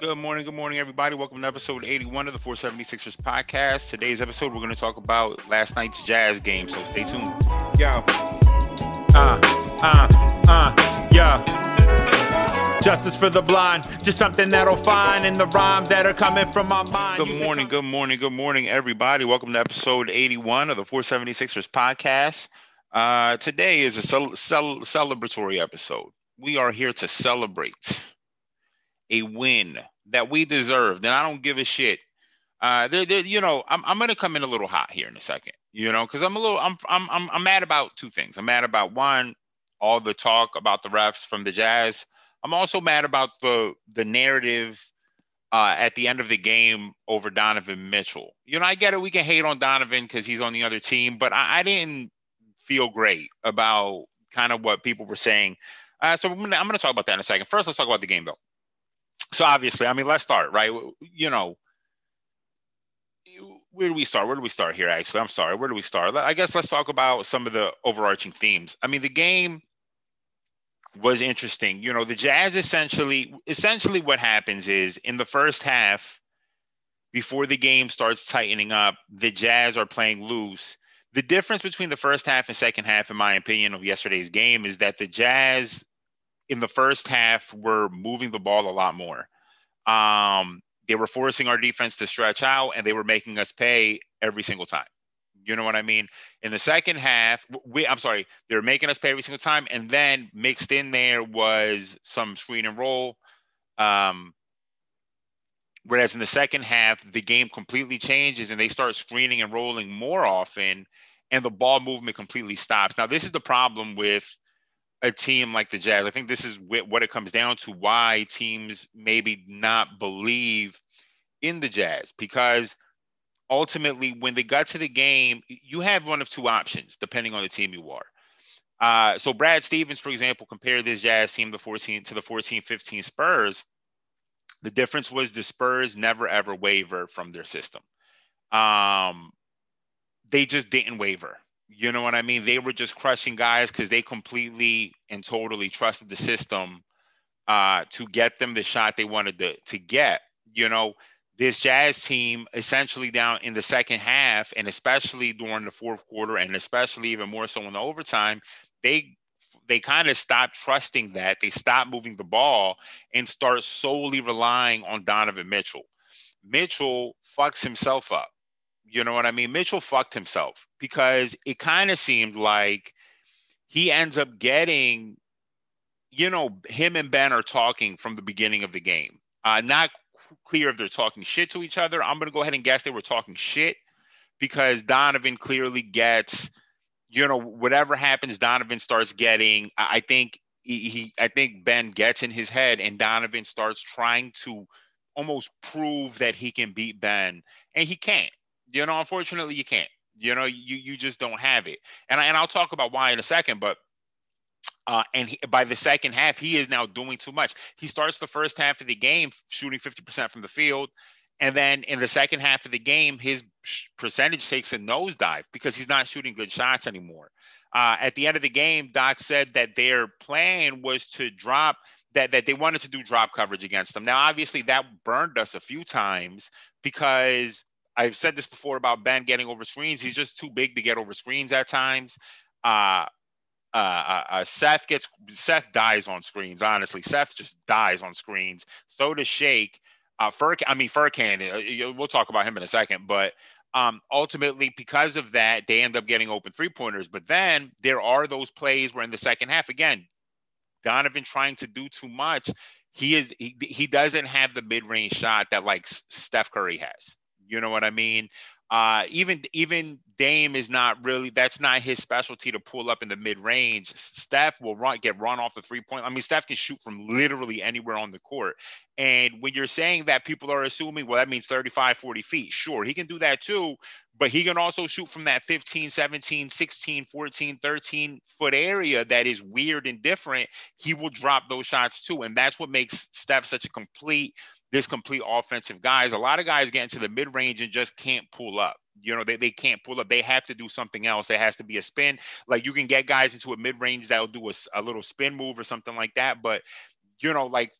Good morning, good morning, everybody. Welcome to episode 81 of the 476ers podcast. Today's episode, we're going to talk about last night's Jazz game, so stay tuned. Yo. Uh, uh, uh, yo. Justice for the blind, just something that'll find in the rhyme that are coming from my mind. Good morning, good morning, good morning, everybody. Welcome to episode 81 of the 476ers podcast. Uh, today is a cel- cel- celebratory episode. We are here to celebrate a win that we deserve, then I don't give a shit. Uh, they're, they're, you know, I'm, I'm gonna come in a little hot here in a second, you know, because I'm a little, I'm, I'm, I'm, I'm mad about two things. I'm mad about one, all the talk about the refs from the Jazz. I'm also mad about the the narrative uh, at the end of the game over Donovan Mitchell. You know, I get it. We can hate on Donovan because he's on the other team, but I, I, didn't feel great about kind of what people were saying. Uh, so I'm gonna talk about that in a second. First, let's talk about the game though so obviously, I mean, let's start right. You know, where do we start? Where do we start here? Actually, I'm sorry. Where do we start? I guess let's talk about some of the overarching themes. I mean, the game was interesting. You know, the Jazz essentially, essentially, what happens is in the first half, before the game starts tightening up, the Jazz are playing loose. The difference between the first half and second half, in my opinion, of yesterday's game is that the Jazz in the first half were moving the ball a lot more. Um, they were forcing our defense to stretch out and they were making us pay every single time. You know what I mean? In the second half, we I'm sorry, they were making us pay every single time. And then mixed in there was some screen and roll. Um, whereas in the second half, the game completely changes and they start screening and rolling more often, and the ball movement completely stops. Now, this is the problem with a team like the Jazz. I think this is what it comes down to why teams maybe not believe in the Jazz because ultimately when they got to the game, you have one of two options depending on the team you are. Uh, so Brad Stevens, for example, compared this Jazz team to the 14 to the 14-15 Spurs. The difference was the Spurs never ever wavered from their system. Um, they just didn't waver. You know what I mean? They were just crushing guys because they completely and totally trusted the system uh, to get them the shot they wanted to, to get. You know, this Jazz team essentially down in the second half, and especially during the fourth quarter, and especially even more so in the overtime, they they kind of stopped trusting that. They stopped moving the ball and start solely relying on Donovan Mitchell. Mitchell fucks himself up. You know what I mean? Mitchell fucked himself because it kind of seemed like he ends up getting, you know, him and Ben are talking from the beginning of the game. Uh, not clear if they're talking shit to each other. I'm going to go ahead and guess they were talking shit because Donovan clearly gets, you know, whatever happens, Donovan starts getting, I think he, he I think Ben gets in his head and Donovan starts trying to almost prove that he can beat Ben and he can't you know, unfortunately, you can't. You know, you you just don't have it. And I, and I'll talk about why in a second, but. Uh, and he, by the second half, he is now doing too much. He starts the first half of the game shooting 50% from the field. And then in the second half of the game, his percentage takes a nosedive because he's not shooting good shots anymore. Uh, at the end of the game, Doc said that their plan was to drop that that they wanted to do drop coverage against them. Now, obviously, that burned us a few times because I've said this before about Ben getting over screens. He's just too big to get over screens at times. Uh, uh, uh, uh, Seth gets Seth dies on screens. Honestly, Seth just dies on screens. So does Shake. Uh, Furk, I mean Furkan. Uh, we'll talk about him in a second, but um, ultimately because of that, they end up getting open three pointers. But then there are those plays where in the second half, again, Donovan trying to do too much. He is he, he doesn't have the mid range shot that like Steph Curry has. You know what I mean? Uh, even even Dame is not really that's not his specialty to pull up in the mid range. Steph will run get run off the three point. I mean, Steph can shoot from literally anywhere on the court. And when you're saying that, people are assuming, well, that means 35, 40 feet. Sure, he can do that too, but he can also shoot from that 15, 17, 16, 14, 13 foot area that is weird and different. He will drop those shots too. And that's what makes Steph such a complete this complete offensive guys. A lot of guys get into the mid range and just can't pull up. You know, they, they can't pull up. They have to do something else. There has to be a spin. Like you can get guys into a mid range that'll do a, a little spin move or something like that. But, you know, like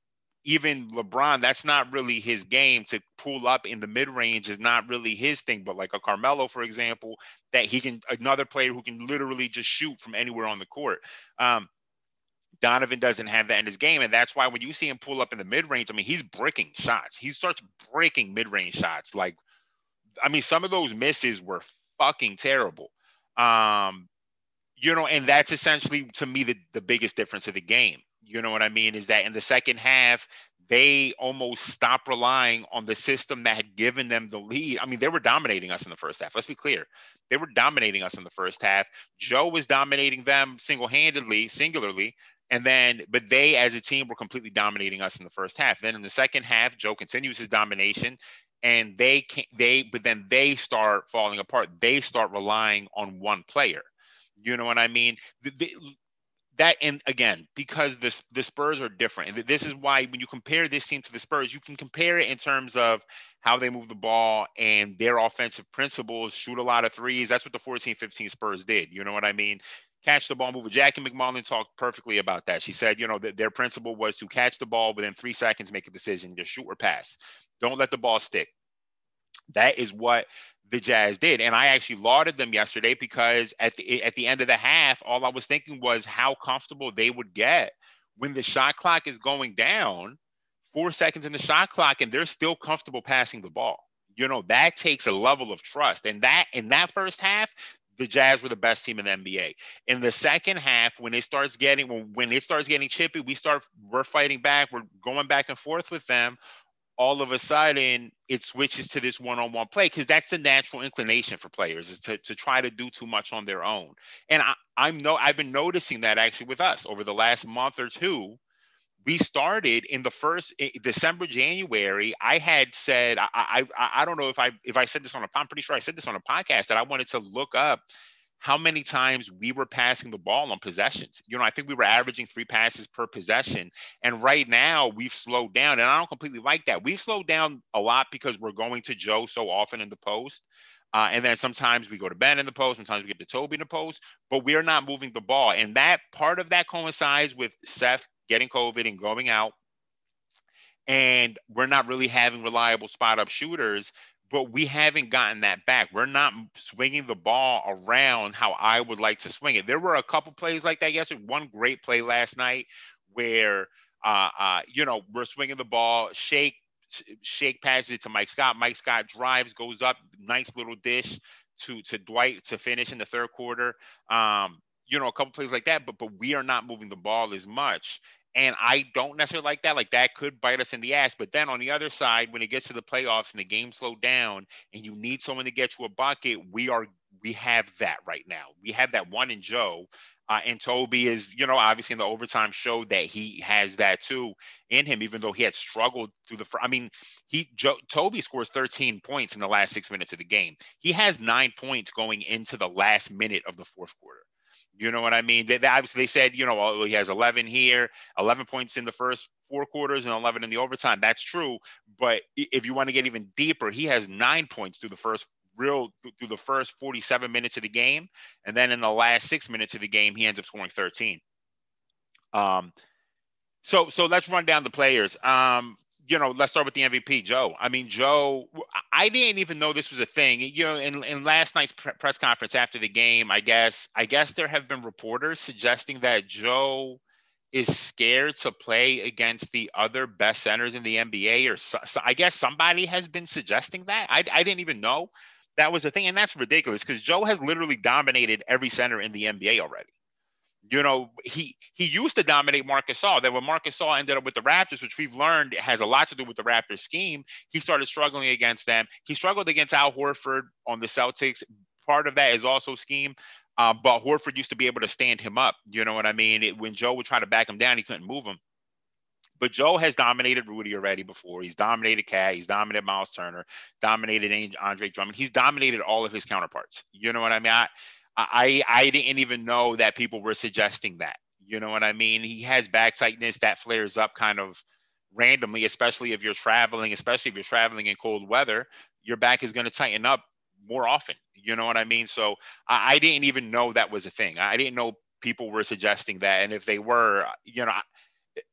even LeBron, that's not really his game to pull up in the mid range is not really his thing. But like a Carmelo, for example, that he can another player who can literally just shoot from anywhere on the court. Um, Donovan doesn't have that in his game, and that's why when you see him pull up in the mid range, I mean, he's breaking shots. He starts breaking mid range shots. Like, I mean, some of those misses were fucking terrible. Um, you know, and that's essentially to me the, the biggest difference of the game. You know what I mean? Is that in the second half, they almost stopped relying on the system that had given them the lead. I mean, they were dominating us in the first half. Let's be clear. They were dominating us in the first half. Joe was dominating them single handedly, singularly. And then, but they as a team were completely dominating us in the first half. Then in the second half, Joe continues his domination and they can they but then they start falling apart. They start relying on one player. You know what i mean? The, the, that and again because this the spurs are different. And this is why when you compare this team to the spurs you can compare it in terms of how they move the ball and their offensive principles shoot a lot of threes. That's what the 14 15 spurs did. You know what i mean catch the ball, move. Jackie MacMullan talked perfectly about that. She said, you know, that their principle was to catch the ball within three seconds, make a decision, just shoot or pass. Don't let the ball stick. That is what the Jazz did. And I actually lauded them yesterday because at the at the end of the half, all I was thinking was how comfortable they would get when the shot clock is going down, four seconds in the shot clock, and they're still comfortable passing the ball. You know, that takes a level of trust. And that in that first half, the Jazz were the best team in the NBA. In the second half, when it starts getting when, when it starts getting chippy, we start we're fighting back, we're going back and forth with them all of a sudden it switches to this one-on-one play because that's the natural inclination for players is to, to try to do too much on their own and I, i'm no i've been noticing that actually with us over the last month or two we started in the first december january i had said I, I i don't know if i if i said this on a i'm pretty sure i said this on a podcast that i wanted to look up how many times we were passing the ball on possessions. You know, I think we were averaging three passes per possession. And right now we've slowed down. And I don't completely like that. We've slowed down a lot because we're going to Joe so often in the post. Uh, and then sometimes we go to Ben in the post, sometimes we get to Toby in the post, but we're not moving the ball. And that part of that coincides with Seth getting COVID and going out. And we're not really having reliable spot up shooters but we haven't gotten that back. We're not swinging the ball around how I would like to swing it. There were a couple plays like that yesterday. One great play last night where, uh, uh, you know, we're swinging the ball, shake, shake passes it to Mike Scott. Mike Scott drives, goes up, nice little dish to to Dwight to finish in the third quarter. Um, you know, a couple plays like that, but but we are not moving the ball as much. And I don't necessarily like that. Like that could bite us in the ass. But then on the other side, when it gets to the playoffs and the game slowed down and you need someone to get you a bucket, we are we have that right now. We have that one in Joe. Uh, and Toby is, you know, obviously in the overtime showed that he has that too in him, even though he had struggled through the. I mean, he Joe, Toby scores 13 points in the last six minutes of the game. He has nine points going into the last minute of the fourth quarter. You know what I mean? They, they obviously they said, you know, well, he has 11 here, 11 points in the first four quarters and 11 in the overtime. That's true. But if you want to get even deeper, he has nine points through the first real through the first 47 minutes of the game, and then in the last six minutes of the game, he ends up scoring 13. Um, so so let's run down the players. Um, you know, let's start with the MVP, Joe. I mean, Joe, I didn't even know this was a thing. You know, in, in last night's pre- press conference after the game, I guess, I guess there have been reporters suggesting that Joe is scared to play against the other best centers in the NBA, or so, so I guess somebody has been suggesting that. I, I didn't even know that was a thing, and that's ridiculous because Joe has literally dominated every center in the NBA already you know, he he used to dominate Marcus Gasol. Then when Marcus Gasol ended up with the Raptors, which we've learned has a lot to do with the Raptors scheme, he started struggling against them. He struggled against Al Horford on the Celtics. Part of that is also scheme. Uh, but Horford used to be able to stand him up. You know what I mean? It, when Joe would try to back him down, he couldn't move him. But Joe has dominated Rudy already before. He's dominated KAT. He's dominated Miles Turner. Dominated Andre Drummond. He's dominated all of his counterparts. You know what I mean? I, I I didn't even know that people were suggesting that. You know what I mean? He has back tightness that flares up kind of randomly, especially if you're traveling, especially if you're traveling in cold weather. Your back is going to tighten up more often. You know what I mean? So I, I, didn't even know that was a thing. I didn't know people were suggesting that, and if they were, you know,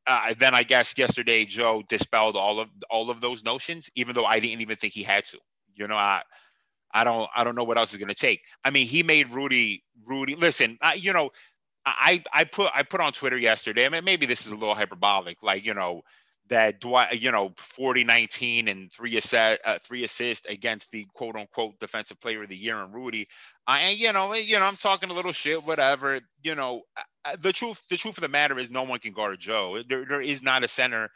uh, then I guess yesterday Joe dispelled all of all of those notions, even though I didn't even think he had to. You know, I I don't I don't know what else is going to take. I mean, he made Rudy Rudy. Listen, I, you know, I I put I put on Twitter yesterday. I mean, maybe this is a little hyperbolic, like you know that Dwight, you know, 40 19 and three assist, uh, three assists against the quote unquote defensive player of the year and Rudy. I, you know, you know, I'm talking a little shit, whatever. You know, the truth, the truth of the matter is, no one can guard Joe. There, there is not a center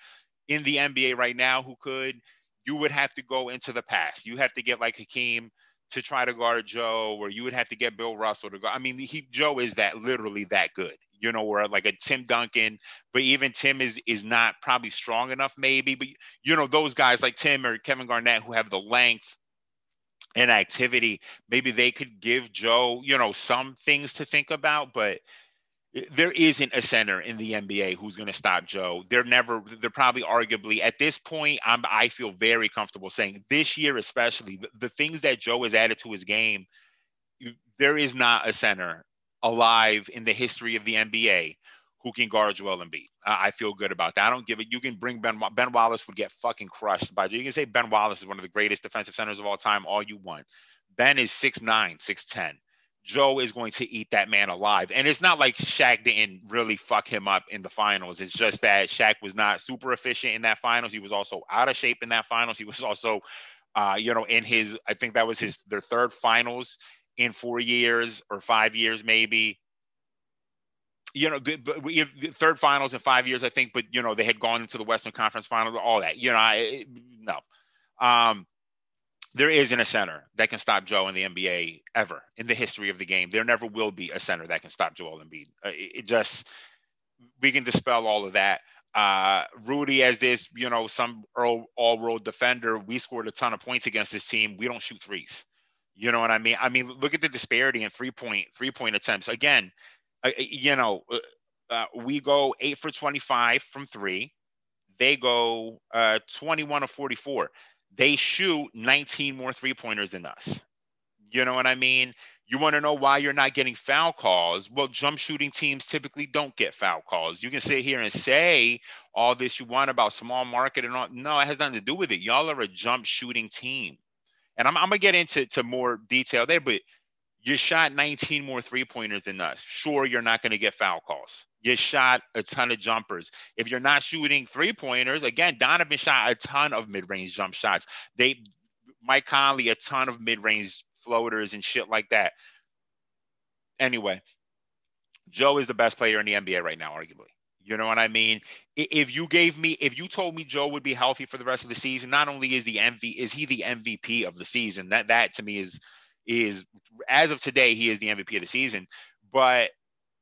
in the NBA right now who could. You would have to go into the past. You have to get like Hakeem to try to guard Joe, or you would have to get Bill Russell to go. I mean, he Joe is that literally that good you know, or like a Tim Duncan, but even Tim is is not probably strong enough, maybe. But you know, those guys like Tim or Kevin Garnett who have the length and activity, maybe they could give Joe, you know, some things to think about, but there isn't a center in the NBA who's going to stop Joe. They're never. They're probably arguably at this point. I'm. I feel very comfortable saying this year, especially the, the things that Joe has added to his game. There is not a center alive in the history of the NBA who can guard Joel Embiid. Uh, I feel good about that. I don't give it. You can bring Ben. Ben Wallace would get fucking crushed by. You can say Ben Wallace is one of the greatest defensive centers of all time, all you want. Ben is 6'9", 6'10". Joe is going to eat that man alive. And it's not like Shaq didn't really fuck him up in the finals. It's just that Shaq was not super efficient in that finals. He was also out of shape in that finals. He was also, uh, you know, in his, I think that was his their third finals in four years or five years, maybe. You know, but we have third finals in five years, I think. But you know, they had gone into the Western Conference Finals, all that. You know, I, no. Um, there isn't a center that can stop Joe in the NBA ever in the history of the game. There never will be a center that can stop Joel Embiid. Uh, it, it just we can dispel all of that. Uh, Rudy, as this, you know, some all-world defender, we scored a ton of points against this team. We don't shoot threes. You know what I mean? I mean, look at the disparity in three point three point attempts. Again, uh, you know, uh, uh, we go eight for twenty five from three. They go uh, twenty one of forty four. They shoot nineteen more three pointers than us. You know what I mean? You want to know why you're not getting foul calls? Well, jump shooting teams typically don't get foul calls. You can sit here and say all this you want about small market and all. No, it has nothing to do with it. Y'all are a jump shooting team and I'm, I'm gonna get into to more detail there, but you shot 19 more three pointers than us. Sure, you're not going to get foul calls. You shot a ton of jumpers. If you're not shooting three pointers, again, Donovan shot a ton of mid range jump shots. They, Mike Conley, a ton of mid range floaters and shit like that. Anyway, Joe is the best player in the NBA right now, arguably. You know what I mean? If you gave me, if you told me Joe would be healthy for the rest of the season, not only is the MV, is he the MVP of the season? That that to me is is as of today he is the MVP of the season, but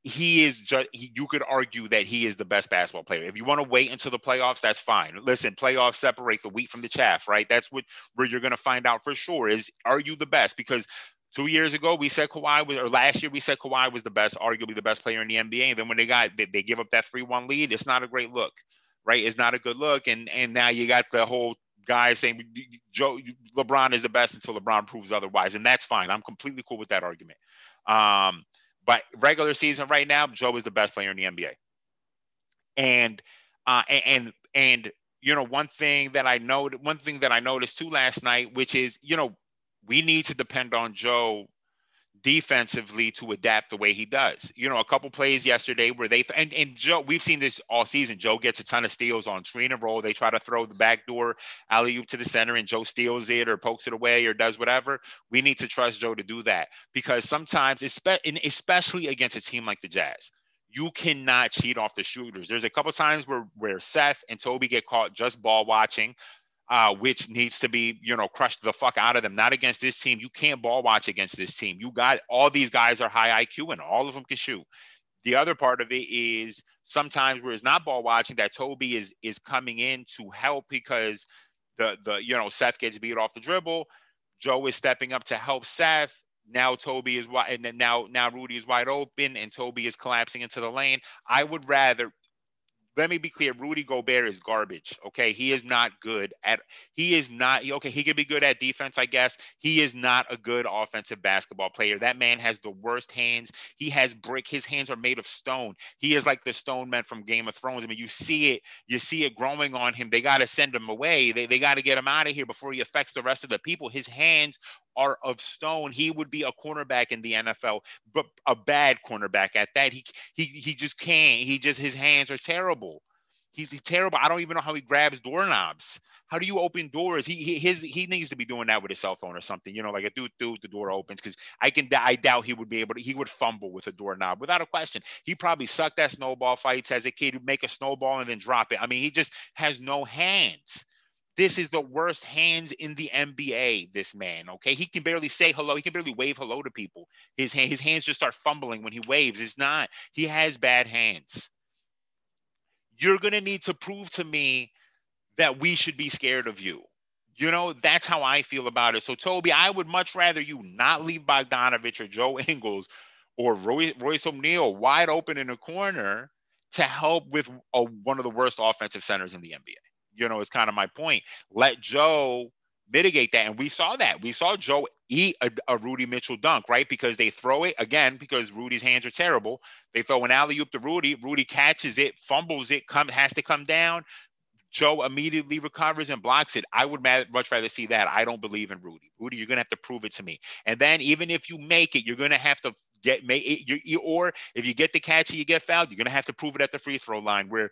he is just he, you could argue that he is the best basketball player. If you want to wait until the playoffs, that's fine. Listen, playoffs separate the wheat from the chaff, right? That's what where you're going to find out for sure is are you the best? Because Two years ago, we said Kawhi was, or last year we said Kawhi was the best, arguably the best player in the NBA. And then when they got, they, they give up that three-one lead. It's not a great look, right? It's not a good look. And and now you got the whole guy saying Joe LeBron is the best until LeBron proves otherwise, and that's fine. I'm completely cool with that argument. Um, but regular season right now, Joe is the best player in the NBA. And uh, and and you know one thing that I know, one thing that I noticed too last night, which is you know we need to depend on Joe defensively to adapt the way he does. You know, a couple plays yesterday where they and, and Joe, we've seen this all season. Joe gets a ton of steals on screen and roll. They try to throw the backdoor alley oop to the center and Joe steals it or pokes it away or does whatever. We need to trust Joe to do that because sometimes, especially against a team like the Jazz, you cannot cheat off the shooters. There's a couple times where where Seth and Toby get caught just ball watching uh, which needs to be, you know, crushed the fuck out of them. Not against this team. You can't ball watch against this team. You got all these guys are high IQ and all of them can shoot. The other part of it is sometimes where it's not ball watching that Toby is is coming in to help because the the you know Seth gets beat off the dribble. Joe is stepping up to help Seth. Now Toby is wide, and then now now Rudy is wide open, and Toby is collapsing into the lane. I would rather let me be clear. Rudy Gobert is garbage. Okay. He is not good at, he is not, okay. He could be good at defense, I guess. He is not a good offensive basketball player. That man has the worst hands. He has brick. His hands are made of stone. He is like the stone man from Game of Thrones. I mean, you see it, you see it growing on him. They got to send him away. They, they got to get him out of here before he affects the rest of the people. His hands are of stone. He would be a cornerback in the NFL, but a bad cornerback at that. He he he just can't. He just his hands are terrible. He's, he's terrible. I don't even know how he grabs doorknobs. How do you open doors? He, he his he needs to be doing that with his cell phone or something. You know, like a dude, dude, the door opens because I can I doubt he would be able to. He would fumble with a doorknob without a question. He probably sucked at snowball fights as a kid. Make a snowball and then drop it. I mean, he just has no hands. This is the worst hands in the NBA. This man, okay, he can barely say hello. He can barely wave hello to people. His hand, his hands just start fumbling when he waves. It's not. He has bad hands. You're gonna need to prove to me that we should be scared of you. You know, that's how I feel about it. So, Toby, I would much rather you not leave Bogdanovic or Joe Ingles or Roy, Royce O'Neale wide open in a corner to help with a, one of the worst offensive centers in the NBA you know, is kind of my point. Let Joe mitigate that. And we saw that. We saw Joe eat a, a, Rudy Mitchell dunk, right? Because they throw it again because Rudy's hands are terrible. They throw an alley oop to Rudy. Rudy catches it, fumbles it, come has to come down. Joe immediately recovers and blocks it. I would much rather see that. I don't believe in Rudy. Rudy, you're gonna have to prove it to me. And then even if you make it, you're gonna have to get make it. You, or if you get the catch and you get fouled, you're gonna have to prove it at the free throw line. Where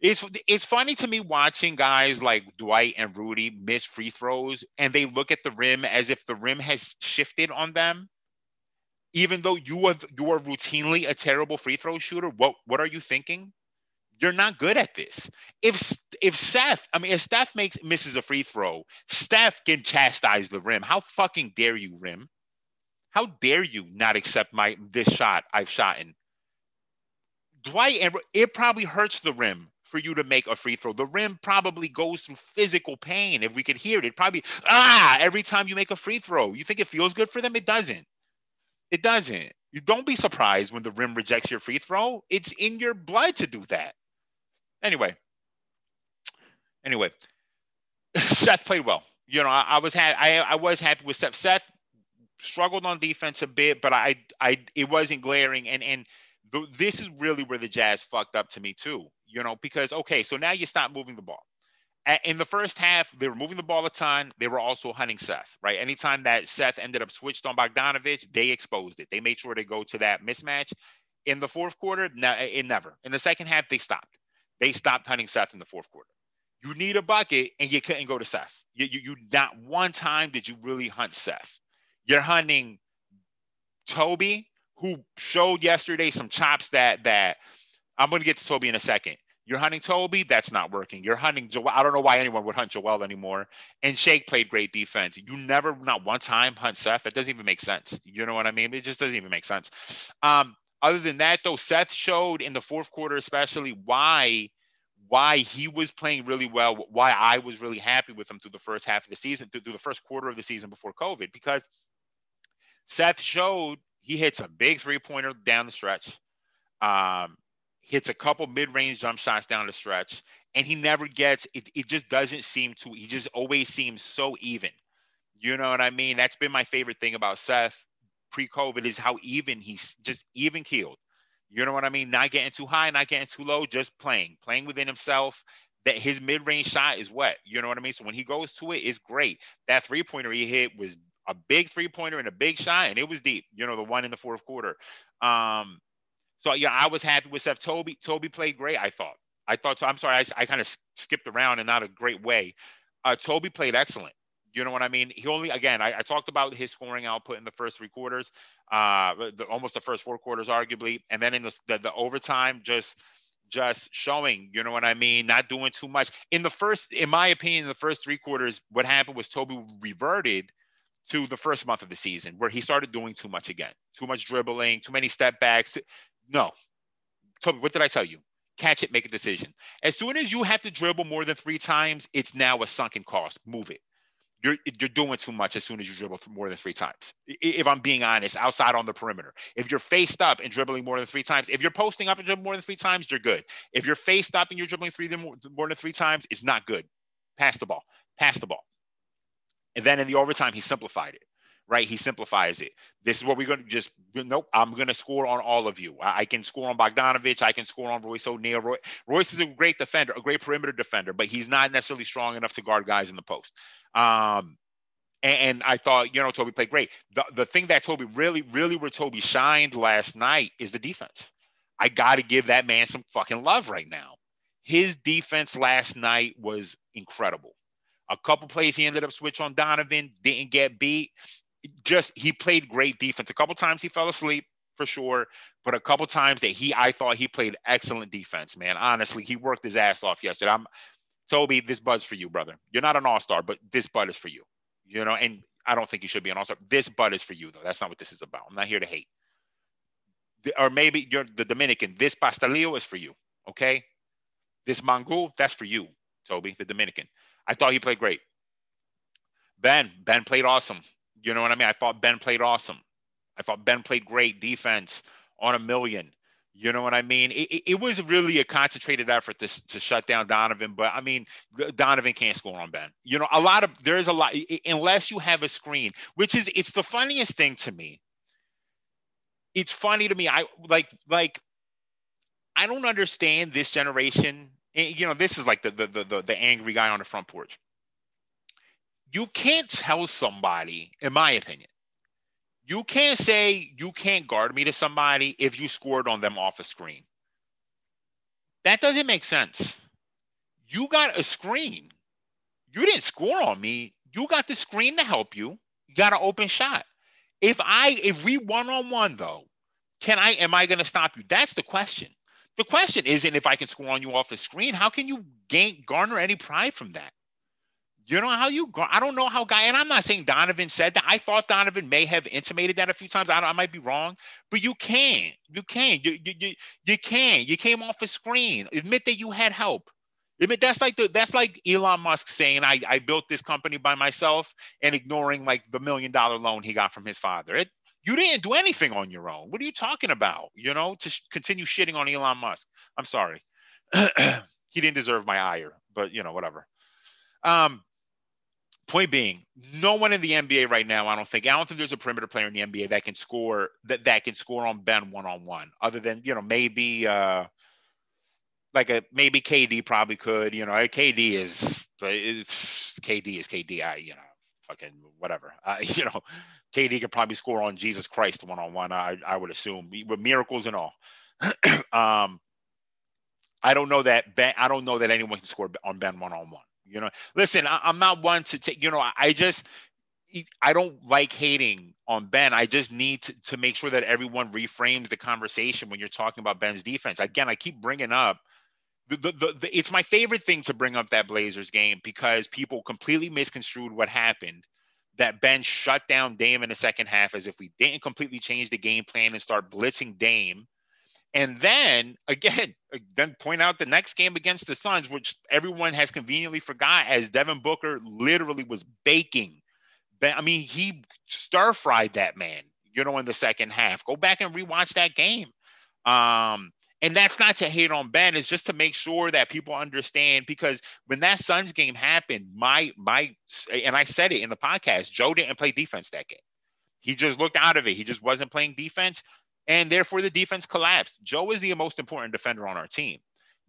it's it's funny to me watching guys like Dwight and Rudy miss free throws and they look at the rim as if the rim has shifted on them. Even though you are you are routinely a terrible free throw shooter, what what are you thinking? You're not good at this. If if Seth, I mean, if Steph makes misses a free throw, Steph can chastise the rim. How fucking dare you, rim? How dare you not accept my this shot I've shot in? Dwight and it probably hurts the rim for you to make a free throw. The rim probably goes through physical pain. If we could hear it, it probably ah every time you make a free throw. You think it feels good for them? It doesn't. It doesn't. You don't be surprised when the rim rejects your free throw. It's in your blood to do that. Anyway. Anyway, Seth played well. You know, I, I was ha- I, I was happy with Seth. Seth struggled on defense a bit, but I I it wasn't glaring and and this is really where the Jazz fucked up to me too you know, because okay, so now you stop moving the ball. In the first half, they were moving the ball a ton. They were also hunting Seth, right? Anytime that Seth ended up switched on Bogdanovic, they exposed it. They made sure to go to that mismatch. In the fourth quarter, no, it never. In the second half, they stopped. They stopped hunting Seth in the fourth quarter. You need a bucket, and you couldn't go to Seth. You, you, you not one time did you really hunt Seth. You're hunting Toby, who showed yesterday some chops that that I'm going to get to Toby in a second. You're hunting Toby, that's not working. You're hunting Joel. I don't know why anyone would hunt Joel anymore. And Shake played great defense. You never, not one time, hunt Seth. It doesn't even make sense. You know what I mean? It just doesn't even make sense. Um, other than that, though, Seth showed in the fourth quarter, especially why why he was playing really well, why I was really happy with him through the first half of the season, through, through the first quarter of the season before COVID, because Seth showed he hits a big three pointer down the stretch. Um, hits a couple mid-range jump shots down the stretch, and he never gets it. It just doesn't seem to. He just always seems so even. You know what I mean? That's been my favorite thing about Seth pre-COVID is how even he's just even keeled. You know what I mean? Not getting too high, not getting too low, just playing, playing within himself. That his mid-range shot is wet. You know what I mean? So when he goes to it, it's great. That three-pointer he hit was a big three-pointer and a big shot, and it was deep. You know, the one in the fourth quarter. Um, so yeah, I was happy with Seth. Toby, Toby played great. I thought. I thought. So I'm sorry, I, I kind of skipped around in not a great way. Uh, Toby played excellent. You know what I mean? He only again, I, I talked about his scoring output in the first three quarters, uh, the, almost the first four quarters, arguably, and then in the, the, the overtime, just just showing, you know what I mean? Not doing too much. In the first, in my opinion, in the first three quarters, what happened was Toby reverted to the first month of the season where he started doing too much again. Too much dribbling, too many step backs, no. Toby, what did I tell you? Catch it, make a decision. As soon as you have to dribble more than three times, it's now a sunken cost. Move it. you're you're doing too much as soon as you dribble more than three times. If I'm being honest, outside on the perimeter, if you're faced up and dribbling more than three times, if you're posting up and dribbling more than three times, you're good. If you're faced up and you're dribbling three more than three times, it's not good. Pass the ball. Pass the ball. And then in the overtime, he simplified it. Right, he simplifies it. This is what we're going to just. Nope, I'm going to score on all of you. I, I, can score on Bogdanovic. I can score on Royce O'Neale. Roy, Royce is a great defender, a great perimeter defender, but he's not necessarily strong enough to guard guys in the post. Um, and, and, I thought, you know, Toby played great. The, the thing that Toby really, really where Toby shined last night is the defense. I got to give that man some fucking love right now. His defense last night was incredible. A couple plays he ended up switch on Donovan, didn't get beat. Just he played great defense. A couple times he fell asleep for sure, but a couple times that he I thought he played excellent defense, man. Honestly, he worked his ass off yesterday. I'm Toby, this bud's for you, brother. You're not an all-star, but this bud is for you. You know, and I don't think you should be an all-star. This bud is for you, though. That's not what this is about. I'm not here to hate. Or maybe you're the Dominican. This pastelillo is for you. Okay. This mangú, that's for you, Toby, the Dominican. I thought he played great. Ben, Ben played awesome. You know what I mean? I thought Ben played awesome. I thought Ben played great defense on a million. You know what I mean? It, it, was really a concentrated effort to, to shut down Donovan, but I mean, Donovan can't score on Ben. You know, a lot of there's a lot unless you have a screen, which is it's the funniest thing to me. It's funny to me. I like like I don't understand this generation. Eh, you know, this is like the the the, the angry guy on the front porch. You can't tell somebody, in my opinion, you can't say you can't guard me to somebody if you scored on them off a screen. That doesn't make sense. You got a screen. You didn't score on me. You got the screen to help you. You got an open shot. If I if we one on one though, can I am I going to stop you? That's the question. The question isn't if I can score on you off the screen. How can you gain garner any pride from that? You know how you go. I don't know how guy, and I'm not saying Donovan said that. I thought Donovan may have intimated that a few times. I, I might be wrong, but you can. You can. You, you, you, you can. You came off a screen. Admit that you had help. Admit that's like the that's like Elon Musk saying I, I built this company by myself and ignoring like the million dollar loan he got from his father. It, you didn't do anything on your own. What are you talking about? You know, to sh- continue shitting on Elon Musk. I'm sorry. he didn't deserve my ire, but you know, whatever. Um, Point being, no one in the NBA right now, I don't think, I don't think there's a perimeter player in the NBA that can score that that can score on Ben one on one, other than you know maybe uh like a maybe KD probably could. You know, KD is it's KD is KD. I you know fucking whatever. Uh, you know, KD could probably score on Jesus Christ one on one. I I would assume with miracles and all. um, I don't know that Ben. I don't know that anyone can score on Ben one on one. You know, listen, I, am not one to take. You know, I just I don't like hating on Ben. I just need to, to make sure that everyone reframes the conversation when you're talking about Ben's defense. Again, I keep bringing up the, the, the, the, it's my favorite thing to bring up that Blazers game because people completely misconstrued what happened. That Ben shut down Dame in the second half as if we didn't completely change the game plan and start blitzing Dame and then again, then point out the next game against the Suns, which everyone has conveniently forgot, as Devin Booker literally was baking. I mean, he stir fried that man, you know, in the second half. Go back and rewatch that game. Um, and that's not to hate on Ben, it's just to make sure that people understand because when that Suns game happened, my my and I said it in the podcast, Joe didn't play defense that game. He just looked out of it. He just wasn't playing defense and therefore the defense collapsed. Joe is the most important defender on our team.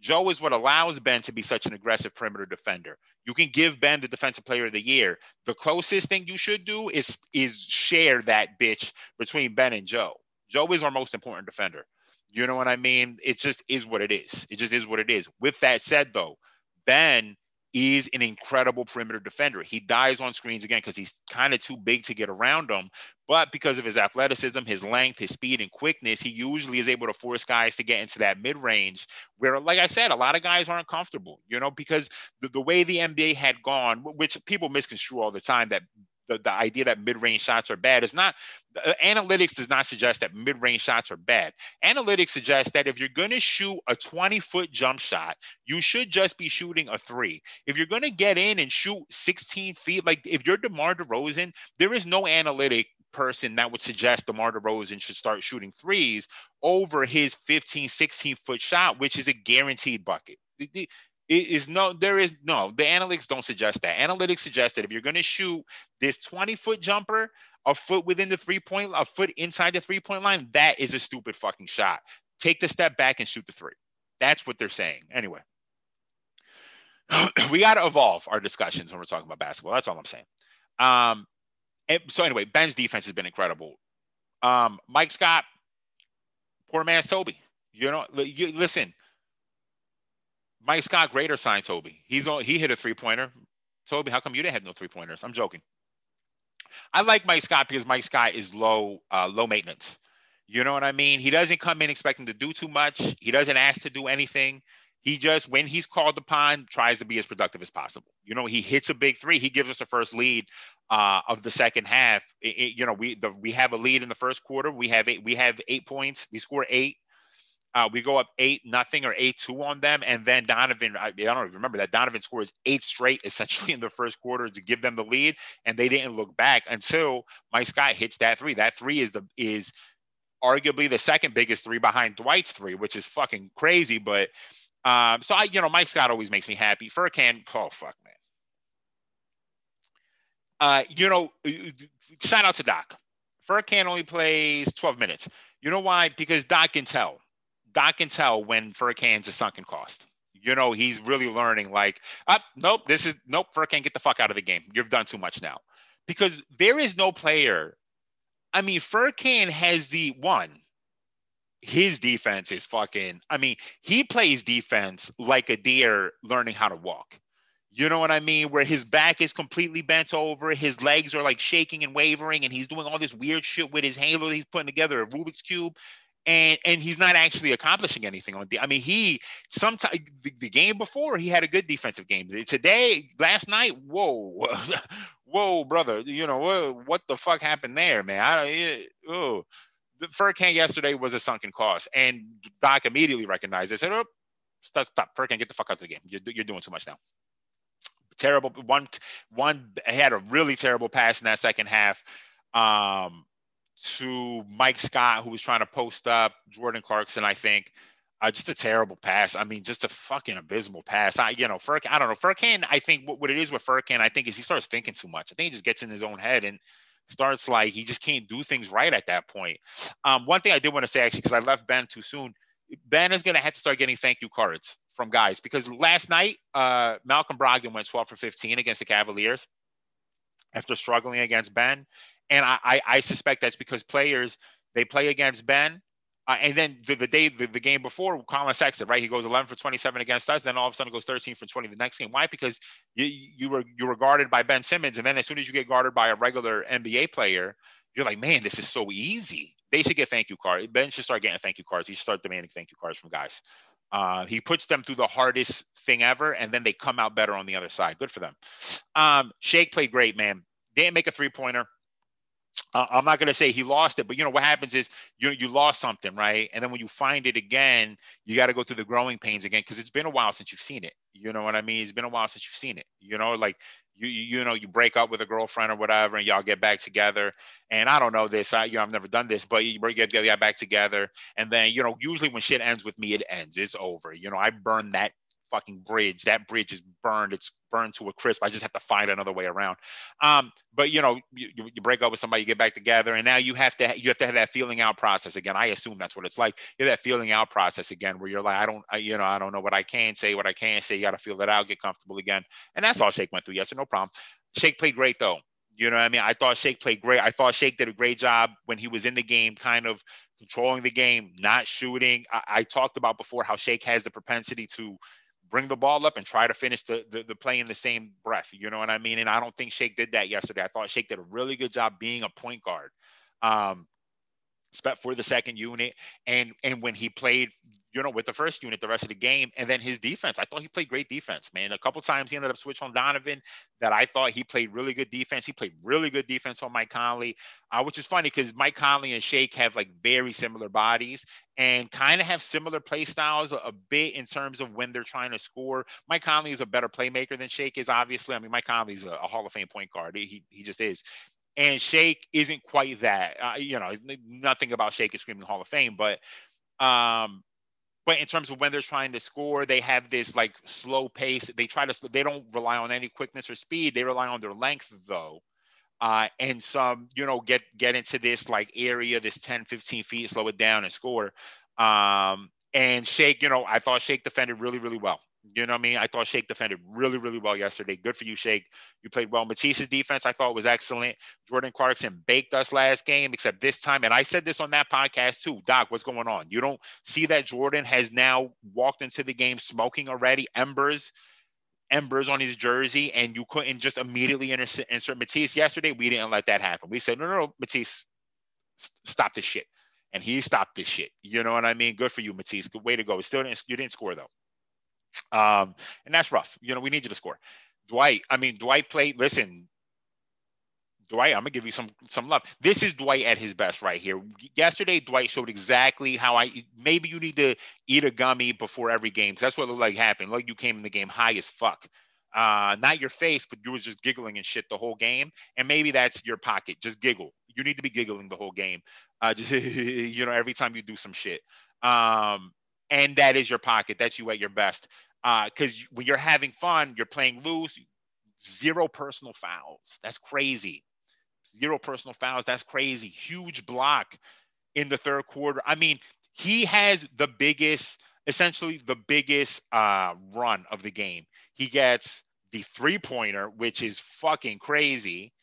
Joe is what allows Ben to be such an aggressive perimeter defender. You can give Ben the defensive player of the year. The closest thing you should do is is share that bitch between Ben and Joe. Joe is our most important defender. You know what I mean? It just is what it is. It just is what it is. With that said, though, Ben is an incredible perimeter defender. He dies on screens again because he's kind of too big to get around them. But because of his athleticism, his length, his speed, and quickness, he usually is able to force guys to get into that mid range where, like I said, a lot of guys aren't comfortable, you know, because the, the way the NBA had gone, which people misconstrue all the time, that the, the idea that mid-range shots are bad. Is not uh, analytics does not suggest that mid-range shots are bad. Analytics suggests that if you're going to shoot a 20 foot jump shot you should just be shooting a three. If you're going to get in and shoot 16 feet like if you're demar DeRozan, there is no analytic person that would suggest DeMar DeRozan should start shooting threes over his 15, 16 foot shot, which is a guaranteed bucket. It is no, there is no, the analytics don't suggest that. Analytics suggest that if you're going to shoot this 20 foot jumper, a foot within the three point, a foot inside the three point line, that is a stupid fucking shot. Take the step back and shoot the three. That's what they're saying. Anyway, we got to evolve our discussions when we're talking about basketball. That's all I'm saying. Um, so anyway, Ben's defense has been incredible. Um, Mike Scott, poor man Toby. You know, you, listen. Mike Scott greater signed Toby. He's on. He hit a three pointer. Toby, how come you didn't have no three pointers? I'm joking. I like Mike Scott because Mike Scott is low, uh, low maintenance. You know what I mean? He doesn't come in expecting to do too much. He doesn't ask to do anything. He just, when he's called upon, tries to be as productive as possible. You know, he hits a big three. He gives us a first lead uh, of the second half. It, it, you know, we the, we have a lead in the first quarter. We have eight. We have eight points. We score eight. Uh, we go up eight nothing or eight two on them, and then Donovan. I, I don't even remember that Donovan scores eight straight essentially in the first quarter to give them the lead, and they didn't look back until Mike Scott hits that three. That three is the is arguably the second biggest three behind Dwight's three, which is fucking crazy. But um, so I, you know, Mike Scott always makes me happy. Furkan, oh fuck, man. Uh, you know, shout out to Doc. Furkan only plays 12 minutes. You know why? Because Doc can tell. Doc can tell when Furkan's a sunken cost. You know, he's really learning. Like, oh, nope, this is nope. Furkan, get the fuck out of the game. You've done too much now. Because there is no player. I mean, Furkan has the one his defense is fucking I mean, he plays defense like a deer learning how to walk. You know what I mean? Where his back is completely bent over, his legs are like shaking and wavering, and he's doing all this weird shit with his halo. He's putting together a Rubik's cube, and and he's not actually accomplishing anything on. The, I mean, he sometimes the, the, game before he had a good defensive game. Today, last night, whoa, whoa, brother, you know what, what the fuck happened there, man? I oh the Furkan yesterday was a sunken cost, and Doc immediately recognized it. Said, "Oh, stop, stop, Furkan, get the fuck out of the game. You're, you're doing too much now." Terrible one. One had a really terrible pass in that second half um, to Mike Scott, who was trying to post up Jordan Clarkson. I think uh, just a terrible pass. I mean, just a fucking abysmal pass. I, you know, Furkan. I don't know. Furkan. I think what, what it is with Furkan, I think is he starts thinking too much. I think he just gets in his own head and starts like he just can't do things right at that point. Um, one thing I did want to say actually, because I left Ben too soon, Ben is going to have to start getting thank you cards from guys because last night uh, Malcolm Brogdon went 12 for 15 against the Cavaliers after struggling against Ben, and I, I, I suspect that's because players they play against Ben uh, and then the, the day, the, the, game before, Collin Sexton, right? He goes 11 for 27 against us. Then all of a sudden goes 13 for 20 the next game. Why? Because you, you were you were guarded by Ben Simmons, and then as soon as you get guarded by a regular NBA player, you're like, man, this is so easy. They should get thank you cards. Ben should start getting thank you cards. He should start demanding thank you cards from guys. Uh, he puts them through the hardest thing ever, and then they come out better on the other side. Good for them. Um, Shake played great, man. Didn't make a three pointer uh, I'm not going to say he lost it, but you know what happens is you you lost something, right? And then when you find it again, you got to go through the growing pains again because it's been a while since you've seen it. You know what I mean? It's been a while since you've seen it. You know, like you you, know you break up with a girlfriend or whatever, and y'all get back together. And I don't know this, I you know I've never done this, but you get get back together, and then you know usually when shit ends with me, it ends. It's over. You know I burn that fucking bridge. That bridge is burned. It's burned to a crisp. I just have to find another way around. Um, but you know, you, you break up with somebody, you get back together, and now you have to you have to have that feeling out process again. I assume that's what it's like. You have that feeling out process again, where you're like, I don't, I, you know, I don't know what I can say, what I can't say. You got to feel it out, get comfortable again, and that's all Shake went through. Yes, no problem. Shake played great though. You know what I mean? I thought Shake played great. I thought Shake did a great job when he was in the game, kind of controlling the game, not shooting. I, I talked about before how Shake has the propensity to bring the ball up and try to finish the, the, the play in the same breath. You know what I mean? And I don't think Shake did that yesterday. I thought Shake did a really good job being a point guard. Um, for the second unit and and when he played you know, with the first unit the rest of the game. And then his defense, I thought he played great defense, man. A couple times he ended up switching on Donovan that I thought he played really good defense. He played really good defense on Mike Conley, uh, which is funny because Mike Conley and Shake have like very similar bodies and kind of have similar play styles a, a, bit in terms of when they're trying to score. Mike Conley is a better playmaker than Shake is, obviously. I mean, Mike Conley's a, a Hall of Fame point guard. He, he just is and Shake isn't quite that. Uh, you know, nothing about Shake is screaming Hall of Fame, but um, but in terms of when they're trying to score, they have this like slow pace. They try to they don't rely on any quickness or speed. They rely on their length though. Uh, and some, you know, get get into this like area, this 10, 15 feet, slow it down and score. Um, and Shake, you know, I thought Shake defended really, really well. You know what I mean? I thought Shake defended really, really well yesterday. Good for you, Shake. You played well. Matisse's defense, I thought, was excellent. Jordan Clarkson baked us last game, except this time. And I said this on that podcast too. Doc, what's going on? You don't see that Jordan has now walked into the game smoking already, embers, embers on his jersey, and you couldn't just immediately insert, insert Matisse yesterday. We didn't let that happen. We said, no, no, no, Matisse, stop this shit. And he stopped this shit. You know what I mean? Good for you, Matisse. Good way to go. Still didn't, you didn't score though. Um, and that's rough. You know, we need you to score. Dwight, I mean, Dwight played, listen, Dwight, I'm gonna give you some some love. This is Dwight at his best right here. Yesterday, Dwight showed exactly how I maybe you need to eat a gummy before every game. That's what looked like happened. Like you came in the game high as fuck. Uh, not your face, but you was just giggling and shit the whole game. And maybe that's your pocket. Just giggle. You need to be giggling the whole game. Uh, just you know, every time you do some shit. Um, and that is your pocket. That's you at your best. Because uh, when you're having fun, you're playing loose. Zero personal fouls. That's crazy. Zero personal fouls. That's crazy. Huge block in the third quarter. I mean, he has the biggest, essentially the biggest uh, run of the game. He gets the three pointer, which is fucking crazy.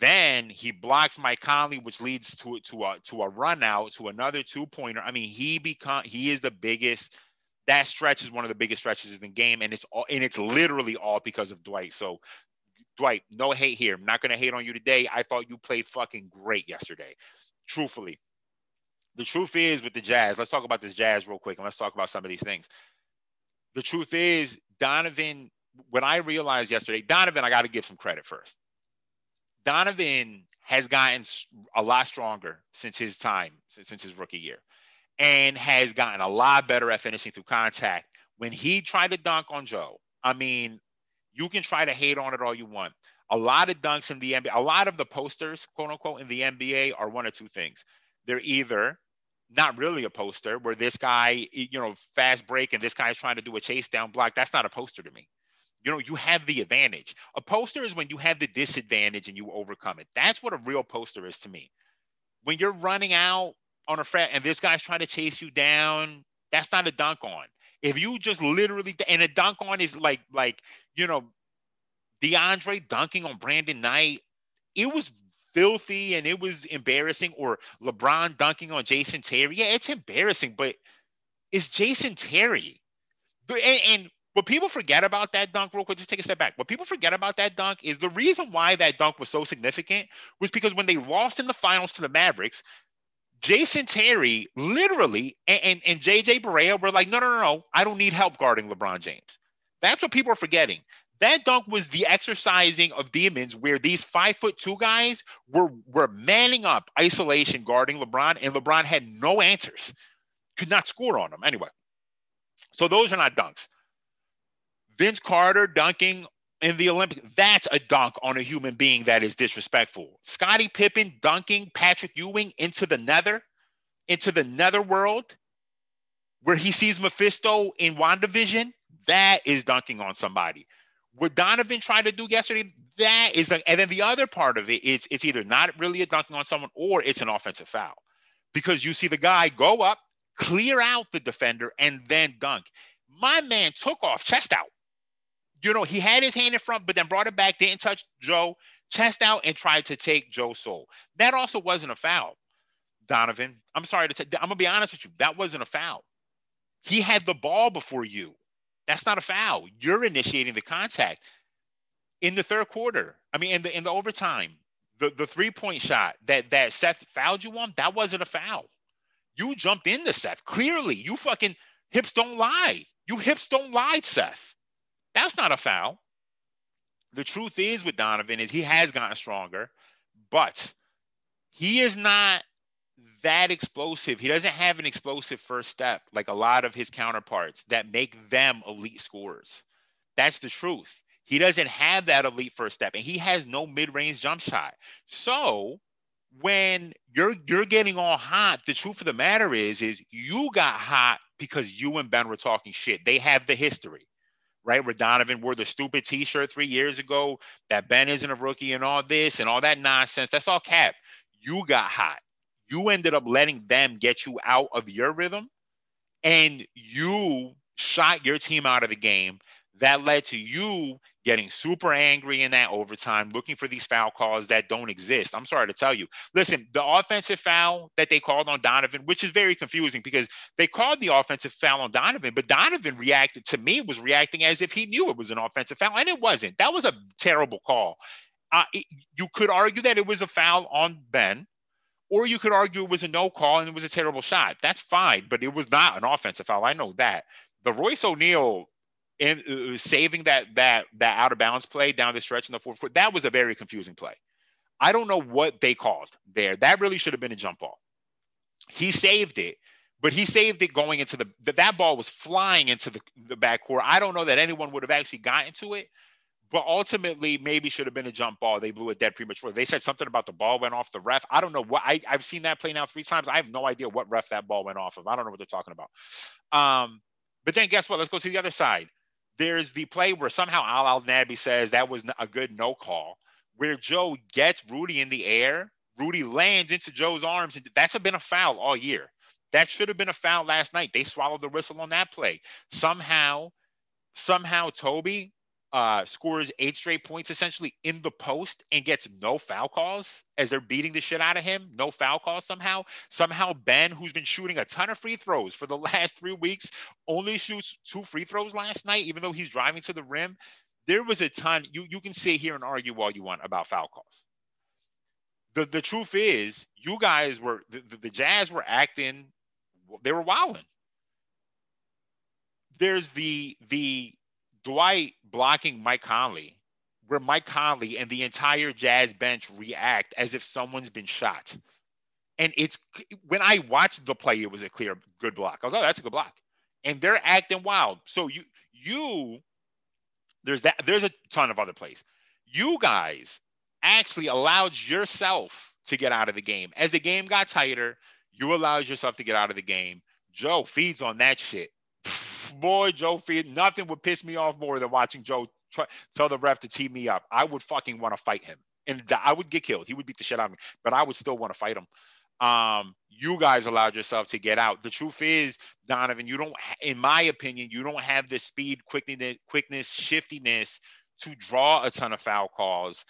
Then he blocks Mike Conley, which leads to to a to a run out to another two pointer. I mean, he become he is the biggest. That stretch is one of the biggest stretches in the game, and it's all and it's literally all because of Dwight. So, Dwight, no hate here. I'm not gonna hate on you today. I thought you played fucking great yesterday. Truthfully, the truth is with the Jazz. Let's talk about this Jazz real quick, and let's talk about some of these things. The truth is, Donovan. What I realized yesterday, Donovan, I got to give some credit first Donovan has gotten a lot stronger since his time, since his rookie year, and has gotten a lot better at finishing through contact. When he tried to dunk on Joe, I mean, you can try to hate on it all you want. A lot of dunks in the NBA, a lot of the posters, quote unquote, in the NBA are one or two things. They're either not really a poster where this guy, you know, fast break and this guy is trying to do a chase down block. That's not a poster to me you know you have the advantage. A poster is when you have the disadvantage and you overcome it. That's what a real poster is to me. When you're running out on a fret and this guy's trying to chase you down that's not a dunk on. If you just literally and a dunk on is like like you know DeAndre dunking on Brandon Knight it was filthy and it was embarrassing or LeBron dunking on Jason Terry. Yeah it's embarrassing but it's Jason Terry. And, and what people forget about that dunk, real quick, just take a step back. What people forget about that dunk is the reason why that dunk was so significant was because when they lost in the finals to the Mavericks, Jason Terry literally and, and, and JJ Barea were like, no, no, no, no, I don't need help guarding LeBron James. That's what people are forgetting. That dunk was the exercising of demons where these five foot two guys were, were manning up isolation guarding LeBron, and LeBron had no answers, could not score on them anyway. So those are not dunks. Vince Carter dunking in the Olympics, that's a dunk on a human being that is disrespectful. Scottie Pippen dunking Patrick Ewing into the nether, into the nether world, where he sees Mephisto in WandaVision, that is dunking on somebody. What Donovan tried to do yesterday, that is, a, and then the other part of it, it's it's either not really a dunking on someone or it's an offensive foul, because you see the guy go up, clear out the defender, and then dunk. My man took off chest out you know, he had his hand in front, but then brought it back, didn't touch Joe, chest out, and tried to take Joe's soul. That also wasn't a foul, Donovan. I'm sorry to say, I'm gonna be honest with you. That wasn't a foul. He had the ball before you. That's not a foul. You're initiating the contact in the third quarter. I mean, in the in the overtime, the, the three point shot that that Seth fouled you on, that wasn't a foul. You jumped into Seth. Clearly, you fucking Hips don't lie. You hips don't lie, Seth. That's not a foul. The truth is with Donovan is he has gotten stronger, but he is not that explosive. He doesn't have an explosive first step like a lot of his counterparts that make them elite scorers. That's the truth. He doesn't have that elite first step and he has no mid-range jump shot. So when you're you're getting all hot, the truth of the matter is is you got hot because you and Ben were talking shit. They have the history, right? Where Donovan wore the stupid T-shirt three years ago that Ben isn't a rookie and all this and all that nonsense. That's all cap. You got hot. You ended up letting them get you out of your rhythm, and you shot your team out of the game that led to you getting super angry in that overtime, looking for these foul calls that don't exist. I'm sorry to tell you. Listen, the offensive foul that they called on Donovan, which is very confusing because they called the offensive foul on Donovan, but Donovan reacted to me was reacting as if he knew it was an offensive foul, and it wasn't. That was a terrible call. Uh, it, you could argue that it was a foul on Ben, or you could argue it was a no call and it was a terrible shot. That's fine, but it was not an offensive foul. I know that. The Royce O'Neale and uh, saving that that that out of bounds play down the stretch in the fourth quarter, that was a very confusing play. I don't know what they called there. That really should have been a jump ball. He saved it, but he saved it going into the that ball was flying into the, the backcourt. I don't know that anyone would have actually gotten to it, but ultimately maybe should have been a jump ball. They blew it dead premature. They said something about the ball went off the ref. I don't know what I, I've seen that play now three times. I have no idea what ref that ball went off of. I don't know what they're talking about. Um, but then guess what? Let's go to the other side. There's the play where somehow Alaa Abdelnaby says that was a good no call, where Joe gets Rudy in the air. Rudy lands into Joe's arms, and that's been a foul all year. That should have been a foul last night. They swallowed the whistle on that play. Somehow, somehow Toby uh, scores eight straight points essentially in the post and gets no foul calls as they're beating the shit out of him. No foul calls somehow. Somehow Ben, who's been shooting a ton of free throws for the last three weeks, only shoots two free throws last night, even though he's driving to the rim. There was a ton. You you can sit here and argue all you want about foul calls. The the truth is, you guys were the, the, the Jazz were acting. They were wilding. There's the the Dwight blocking Mike Conley, where Mike Conley and the entire Jazz bench react as if someone's been shot. And it's when I watched the play, it was a clear good block. I was like, oh, that's a good block. And they're acting wild. So you you there's that there's a ton of other plays. You guys actually allowed yourself to get out of the game. As the game got tighter, you allowed yourself to get out of the game. Joe feeds on that shit boy, Joe Feed, nothing would piss me off more than watching Joe try, tell the ref to tee me up. I would fucking want to fight him, and I would get killed. He would beat the shit out of me, but I would still want to fight him. Um, you guys allowed yourself to get out. The truth is, Donovan, you don't, in my opinion, you don't have the speed, quickness, quickness, shiftiness to draw a ton of foul calls,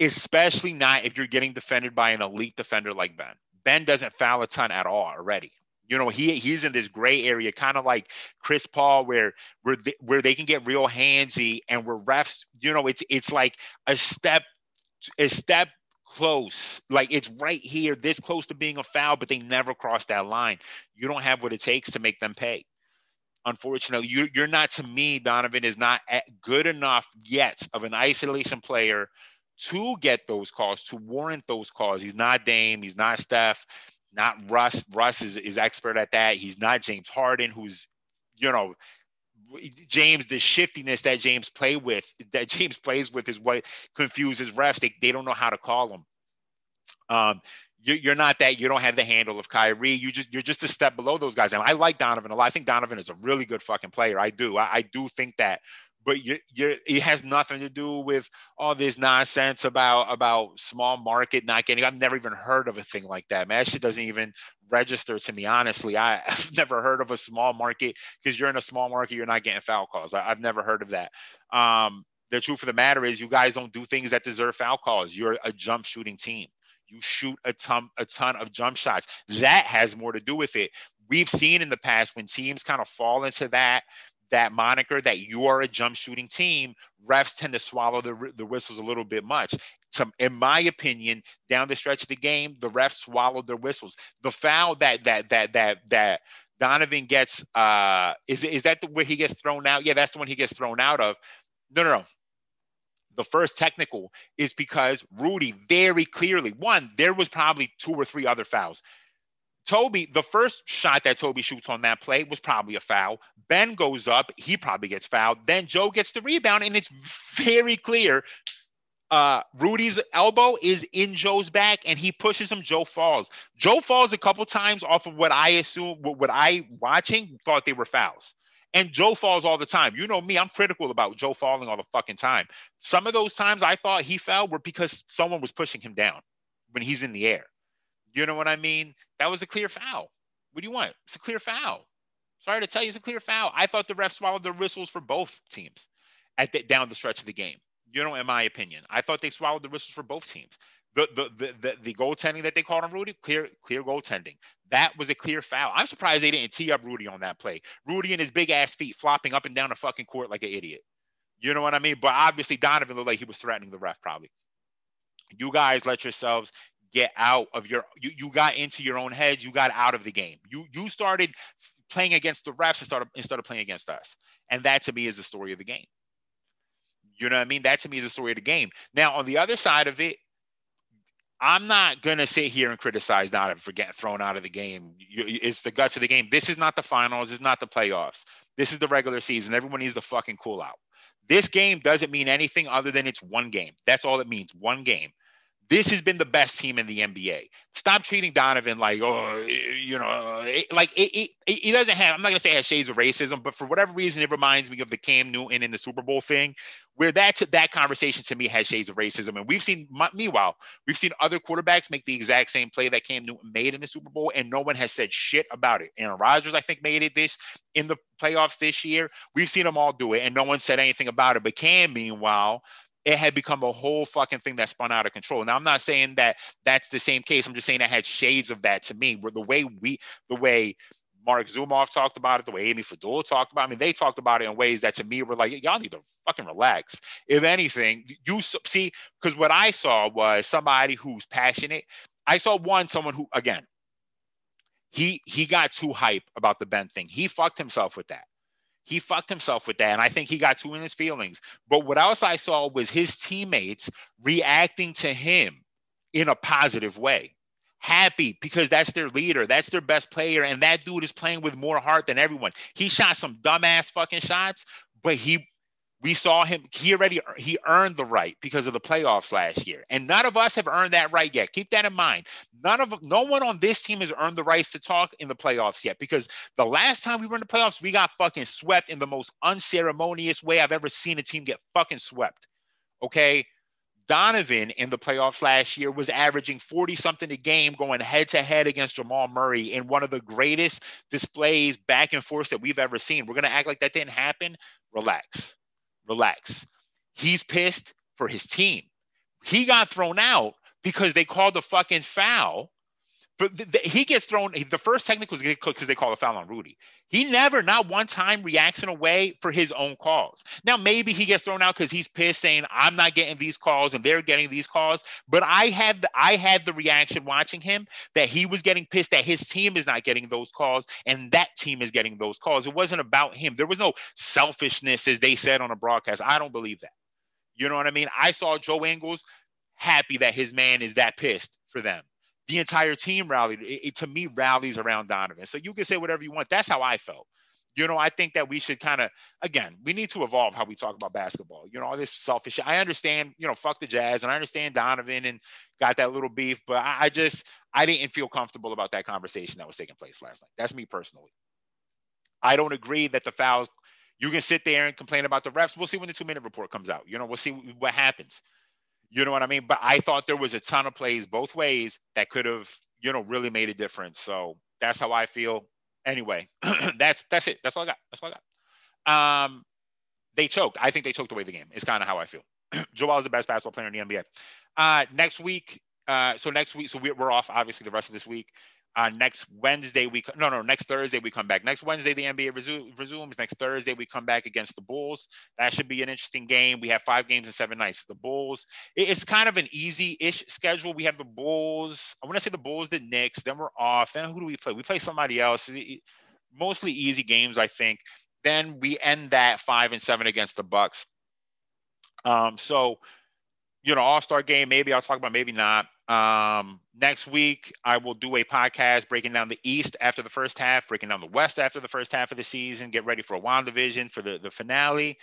especially not if you're getting defended by an elite defender like Ben. Ben doesn't foul a ton at all already. You know, he he's in this gray area, kind of like Chris Paul, where where they, where they can get real handsy, and where refs, you know, it's it's like a step a step close, like it's right here, this close to being a foul, but they never cross that line. You don't have what it takes to make them pay. Unfortunately, you, you're not to me, Donovan is not good enough yet of an isolation player to get those calls, to warrant those calls. He's not Dame, he's not Steph, not Russ. Russ is, is expert at that. He's not James Harden, who's, you know, James, the shiftiness that James play with, that James plays with is what confuses refs. They, they don't know how to call him. Um, you, are not that. You don't have the handle of Kyrie. You just you're just a step below those guys. And I like Donovan a lot. I think Donovan is a really good fucking player. I do. I, I do think that but you it has nothing to do with all this nonsense about about small market not getting i've never even heard of a thing like that man. That shit doesn't even register to me honestly. I, have never heard of a small market because you're in a small market you're not getting foul calls. I, have never heard of that. Um the truth of the matter is you guys don't do things that deserve foul calls. You're a jump shooting team. You shoot a ton a ton of jump shots. That has more to do with it. We've seen in the past when teams kind of fall into that that moniker that you are a jump shooting team, refs tend to swallow the, the whistles a little bit much. To, in my opinion, down the stretch of the game, the refs swallowed their whistles. The foul that that that that that Donovan gets uh is is that the where he gets thrown out? Yeah, that's the one he gets thrown out of. No, no, no. The first technical is because Rudy very clearly one, there was probably two or three other fouls. Toby, the first shot that Toby shoots on that play was probably a foul. Ben goes up, he probably gets fouled. Then Joe gets the rebound, and it's very clear uh, Rudy's elbow is in Joe's back and he pushes him. Joe falls. Joe falls a couple times off of what I assume, what I watching thought they were fouls. And Joe falls all the time. You know me, I'm critical about Joe falling all the fucking time. Some of those times I thought he fell were because someone was pushing him down when he's in the air. You know what I mean? That was a clear foul. What do you want? It's a clear foul. Sorry to tell you, it's a clear foul. I thought the refs swallowed the whistles for both teams at the, down the stretch of the game you know, in my opinion. I thought they swallowed the whistles for both teams. The the the the, the goaltending that they called on Rudy, clear clear goaltending. That was a clear foul. I'm surprised they didn't tee up Rudy on that play. Rudy and his big ass feet flopping up and down the fucking court like an idiot. You know what I mean? But obviously Donovan looked like he was threatening the ref probably. You guys let yourselves get out of your you, you got into your own heads, you got out of the game. You you started playing against the refs instead of instead of playing against us. And that to me is the story of the game. You know what I mean? That to me is the story of the game. Now, on the other side of it, I'm not gonna sit here and criticize Donovan for getting thrown out of the game. It's the guts of the game. This is not the finals. It's not the playoffs. This is the regular season. Everyone needs to fucking cool out. This game doesn't mean anything other than it's one game. That's all it means. One game this has been the best team in the NBA. Stop treating Donovan like, oh, you know, eh, like it, it, he doesn't have, I'm not going to say it has shades of racism, but for whatever reason, it reminds me of the Cam Newton in the Super Bowl thing, where that, that conversation to me has shades of racism. And we've seen, meanwhile, we've seen other quarterbacks make the exact same play that Cam Newton made in the Super Bowl, and no one has said shit about it. Aaron Rodgers, I think, made it this in the playoffs this year. We've seen them all do it, and no one said anything about it. But Cam, meanwhile, it had become a whole fucking thing that spun out of control. Now I'm not saying that that's the same case. I'm just saying that had shades of that to me. Where the way we, the way Marc Zumoff talked about it, the way Amy Fadool talked about. It, I mean, they talked about it in ways that to me were like, y'all need to fucking relax. If anything, you see, because what I saw was somebody who's passionate. I saw one, someone who, again, he he got too hype about the Ben thing. He fucked himself with that. He fucked himself with that. And I think he got too in his feelings. But what else I saw was his teammates reacting to him in a positive way. Happy because that's their leader, that's their best player, and that dude is playing with more heart than everyone. He shot some dumbass fucking shots, but he we saw him he already he earned the right because of the playoffs last year. And none of us have earned that right yet. Keep that in mind. None of no one on this team has earned the rights to talk in the playoffs yet because the last time we were in the playoffs we got fucking swept in the most unceremonious way i've ever seen a team get fucking swept. Okay? Donovan in the playoffs last year was averaging 40 something a game going head to head against Jamal Murray in one of the greatest displays back and forth that we've ever seen. We're going to act like that didn't happen. Relax relax. He's pissed for his team. He got thrown out because they called the fucking foul. The, the, he gets thrown. The first technical was because they call a foul on Rudy. He never, not one time, reacts in a way for his own calls. Now maybe he gets thrown out because he's pissed, saying, "I'm not getting these calls and they're getting these calls." But I had, the, I had the reaction watching him that he was getting pissed that his team is not getting those calls and that team is getting those calls. It wasn't about him. There was no selfishness, as they said on a broadcast. I don't believe that. You know what I mean? I saw Joe Ingles happy that his man is that pissed for them the entire team rallied. It, it, to me rallies around Donovan. So you can say whatever you want. That's how I felt. You know, I think that we should kind of, again, we need to evolve how we talk about basketball. You know, all this selfish. I understand, you know, fuck the Jazz, and I understand Donovan and got that little beef, but I, I just, I didn't feel comfortable about that conversation that was taking place last night. That's me personally. I don't agree that the fouls. You can sit there and complain about the refs. We'll see when the two minute report comes out. You know, we'll see what happens. You know what I mean? But I thought there was a ton of plays both ways that could have, you know, really made a difference. So that's how I feel. Anyway, that's that's it. That's all I got. That's all I got. Um, they choked. I think they choked away the game. It's kind of how I feel. Joel is the best basketball player in the NBA. Uh, next week, uh, so next week, so we're off obviously the rest of this week. Uh, next Wednesday we no no next Thursday we come back. Next Wednesday the NBA resu- resumes. Next Thursday we come back against the Bulls. That should be an interesting game. We have five games in seven nights. The Bulls. It, it's kind of an easy-ish schedule. We have the Bulls. I want to say the Bulls, the Knicks. Then we're off. Then who do we play? We play somebody else. mostly easy games, I think. Then we end that five and seven against the Bucks. Um, so, you know, All Star game, maybe I'll talk about, maybe not. Um, next week, I will do a podcast breaking down the East after the first half, breaking down the West after the first half of the season. Get ready for a WandaVision for the the finale.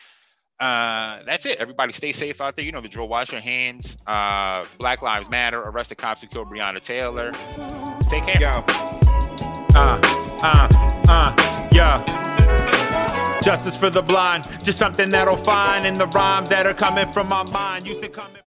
Uh, that's it. Everybody stay safe out there. You know the drill. Wash your hands. Uh, Black Lives Matter. Arrest the cops who killed Breonna Taylor. Take care. Yo. Uh, uh, uh, yeah. Justice for the blind, just something that'll find in the rhymes that are coming from my mind. Used to come.